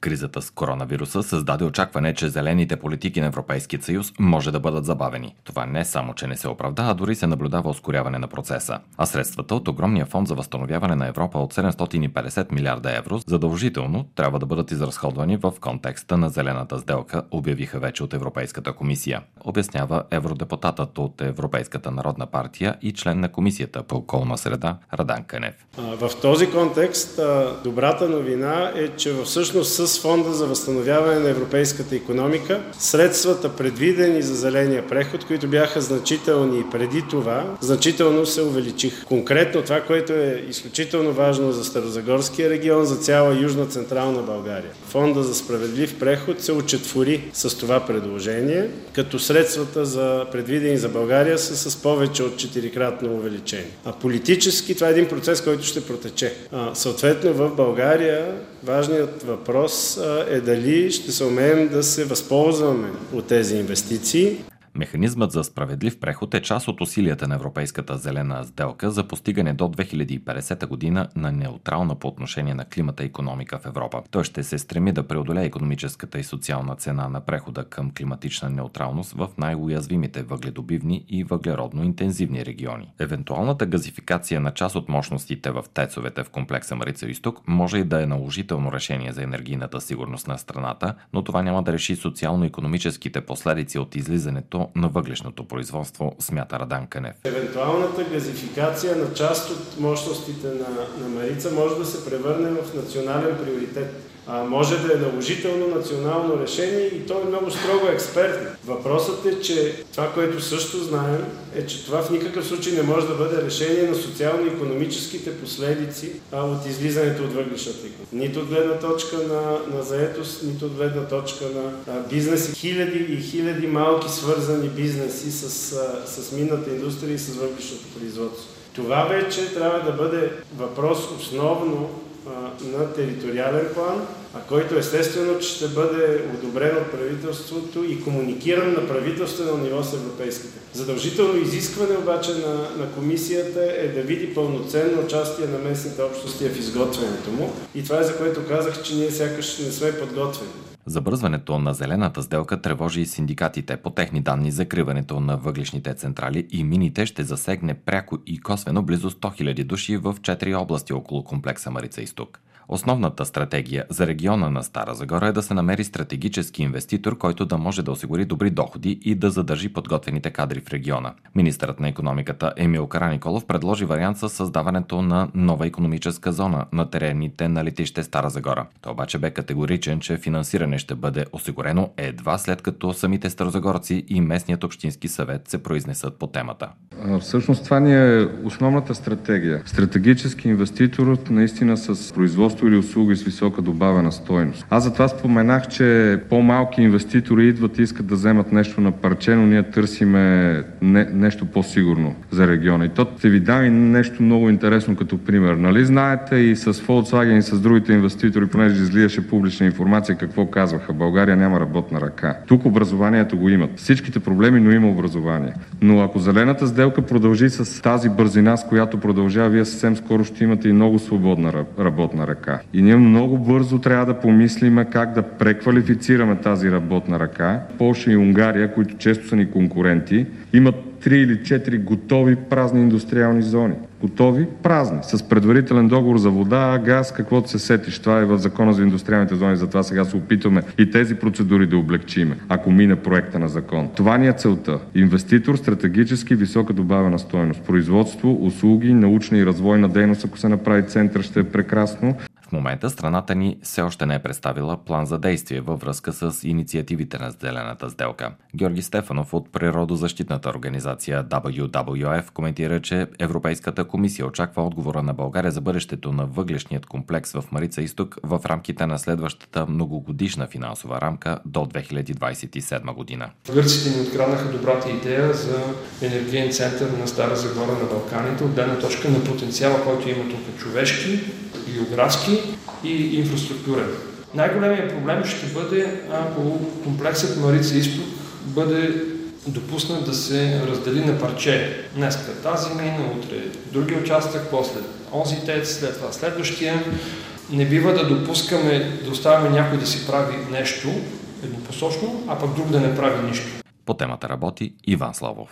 Кризата с коронавируса създаде очакване, че зелените политики на Европейския съюз може да бъдат забавени. Това не само, че не се оправда, а дори се наблюдава ускоряване на процеса. А средствата от огромния фонд за възстановяване на Европа от 750 милиарда евро задължително трябва да бъдат изразходвани в контекста на зелената сделка, обявиха вече от Европейската комисия. Обяснява евродепутатът от Европейската народна партия и член на комисията по околна среда Радан Канев. В този контекст добрата новина е, че всъщност с с Фонда за възстановяване на европейската економика. Средствата, предвидени за зеления преход, които бяха значителни преди това, значително се увеличиха. Конкретно това, което е изключително важно за Старозагорския регион, за цяла Южна Централна България. Фонда за справедлив преход се очетвори с това предложение, като средствата за предвидени за България са с повече от четирикратно увеличение. А политически това е един процес, който ще протече. А, съответно в България важният въпрос е дали ще се умеем да се възползваме от тези инвестиции. Механизмът за справедлив преход е част от усилията на Европейската зелена сделка за постигане до 2050 година на неутрална по отношение на климата економика в Европа. Той ще се стреми да преодолее економическата и социална цена на прехода към климатична неутралност в най-уязвимите въгледобивни и въглеродно интензивни региони. Евентуалната газификация на част от мощностите в тецовете в комплекса Марица Изток може и да е наложително решение за енергийната сигурност на страната, но това няма да реши социално-економическите последици от излизането на въглешното производство, смята Радан Канев. Евентуалната газификация на част от мощностите на, на Марица може да се превърне в национален приоритет а, може да е наложително национално решение и то е много строго експертно. Въпросът е, че това, което също знаем, е, че това в никакъв случай не може да бъде решение на социално-економическите последици а, от излизането от въглишната економика. Нито от гледна точка на, на заетост, нито от гледна точка на а, бизнес. Хиляди и хиляди малки свързани бизнеси с, а, с минната индустрия и с въглишното производство. Това вече трябва да бъде въпрос основно на териториален план, а който естествено ще бъде одобрен от правителството и комуникиран на правителствено ниво с европейските. Задължително изискване обаче на, на комисията е да види пълноценно участие на местните общности в изготвянето му и това е за което казах, че ние сякаш не сме подготвени. Забързването на зелената сделка тревожи и синдикатите. По техни данни, закриването на въглишните централи и мините ще засегне пряко и косвено близо 100 000 души в 4 области около комплекса Марица Изток. Основната стратегия за региона на Стара Загора е да се намери стратегически инвеститор, който да може да осигури добри доходи и да задържи подготвените кадри в региона. Министърът на економиката Емил Караниколов предложи вариант с създаването на нова економическа зона на терените на летище Стара Загора. Той обаче бе категоричен, че финансиране ще бъде осигурено едва след като самите старозагорци и местният общински съвет се произнесат по темата. Всъщност това ни е основната стратегия. Стратегически инвеститор наистина с производство производство или услуги с висока добавена стойност. Аз затова споменах, че по-малки инвеститори идват и искат да вземат нещо на парче, но ние търсиме не, нещо по-сигурно за региона. И то ще ви дам и нещо много интересно като пример. Нали знаете и с Volkswagen и с другите инвеститори, понеже излияше публична информация, какво казваха. България няма работна ръка. Тук образованието го имат. Всичките проблеми, но има образование. Но ако зелената сделка продължи с тази бързина, с която продължава, вие съвсем скоро ще имате и много свободна работна ръка ръка. И ние много бързо трябва да помислим как да преквалифицираме тази работна ръка. Польша и Унгария, които често са ни конкуренти, имат три или четири готови празни индустриални зони. Готови, празни, с предварителен договор за вода, газ, каквото се сетиш. Това е в закона за индустриалните зони, затова сега се опитваме и тези процедури да облегчиме, ако мине проекта на закон. Това ни е целта. Инвеститор, стратегически висока добавена стоеност. Производство, услуги, научна и развойна дейност, ако се направи център, ще е прекрасно. В момента страната ни все още не е представила план за действие във връзка с инициативите на Зелената сделка. Георги Стефанов от природозащитната организация WWF коментира, че Европейската комисия очаква отговора на България за бъдещето на въглешният комплекс в Марица Изток в рамките на следващата многогодишна финансова рамка до 2027 година. Гърците ни откраднаха добрата идея за енергиен център на Стара Загора на Балканите от точка на потенциала, който има тук човешки, географски и инфраструктурен. Най-големият проблем ще бъде, ако комплексът Марица Изток бъде допуснат да се раздели на парче. Днеска тази мина, утре други участък, после онзи тец, след това следващия. Не бива да допускаме, да оставяме някой да си прави нещо еднопосочно, а пък друг да не прави нищо. По темата работи Иван Славов.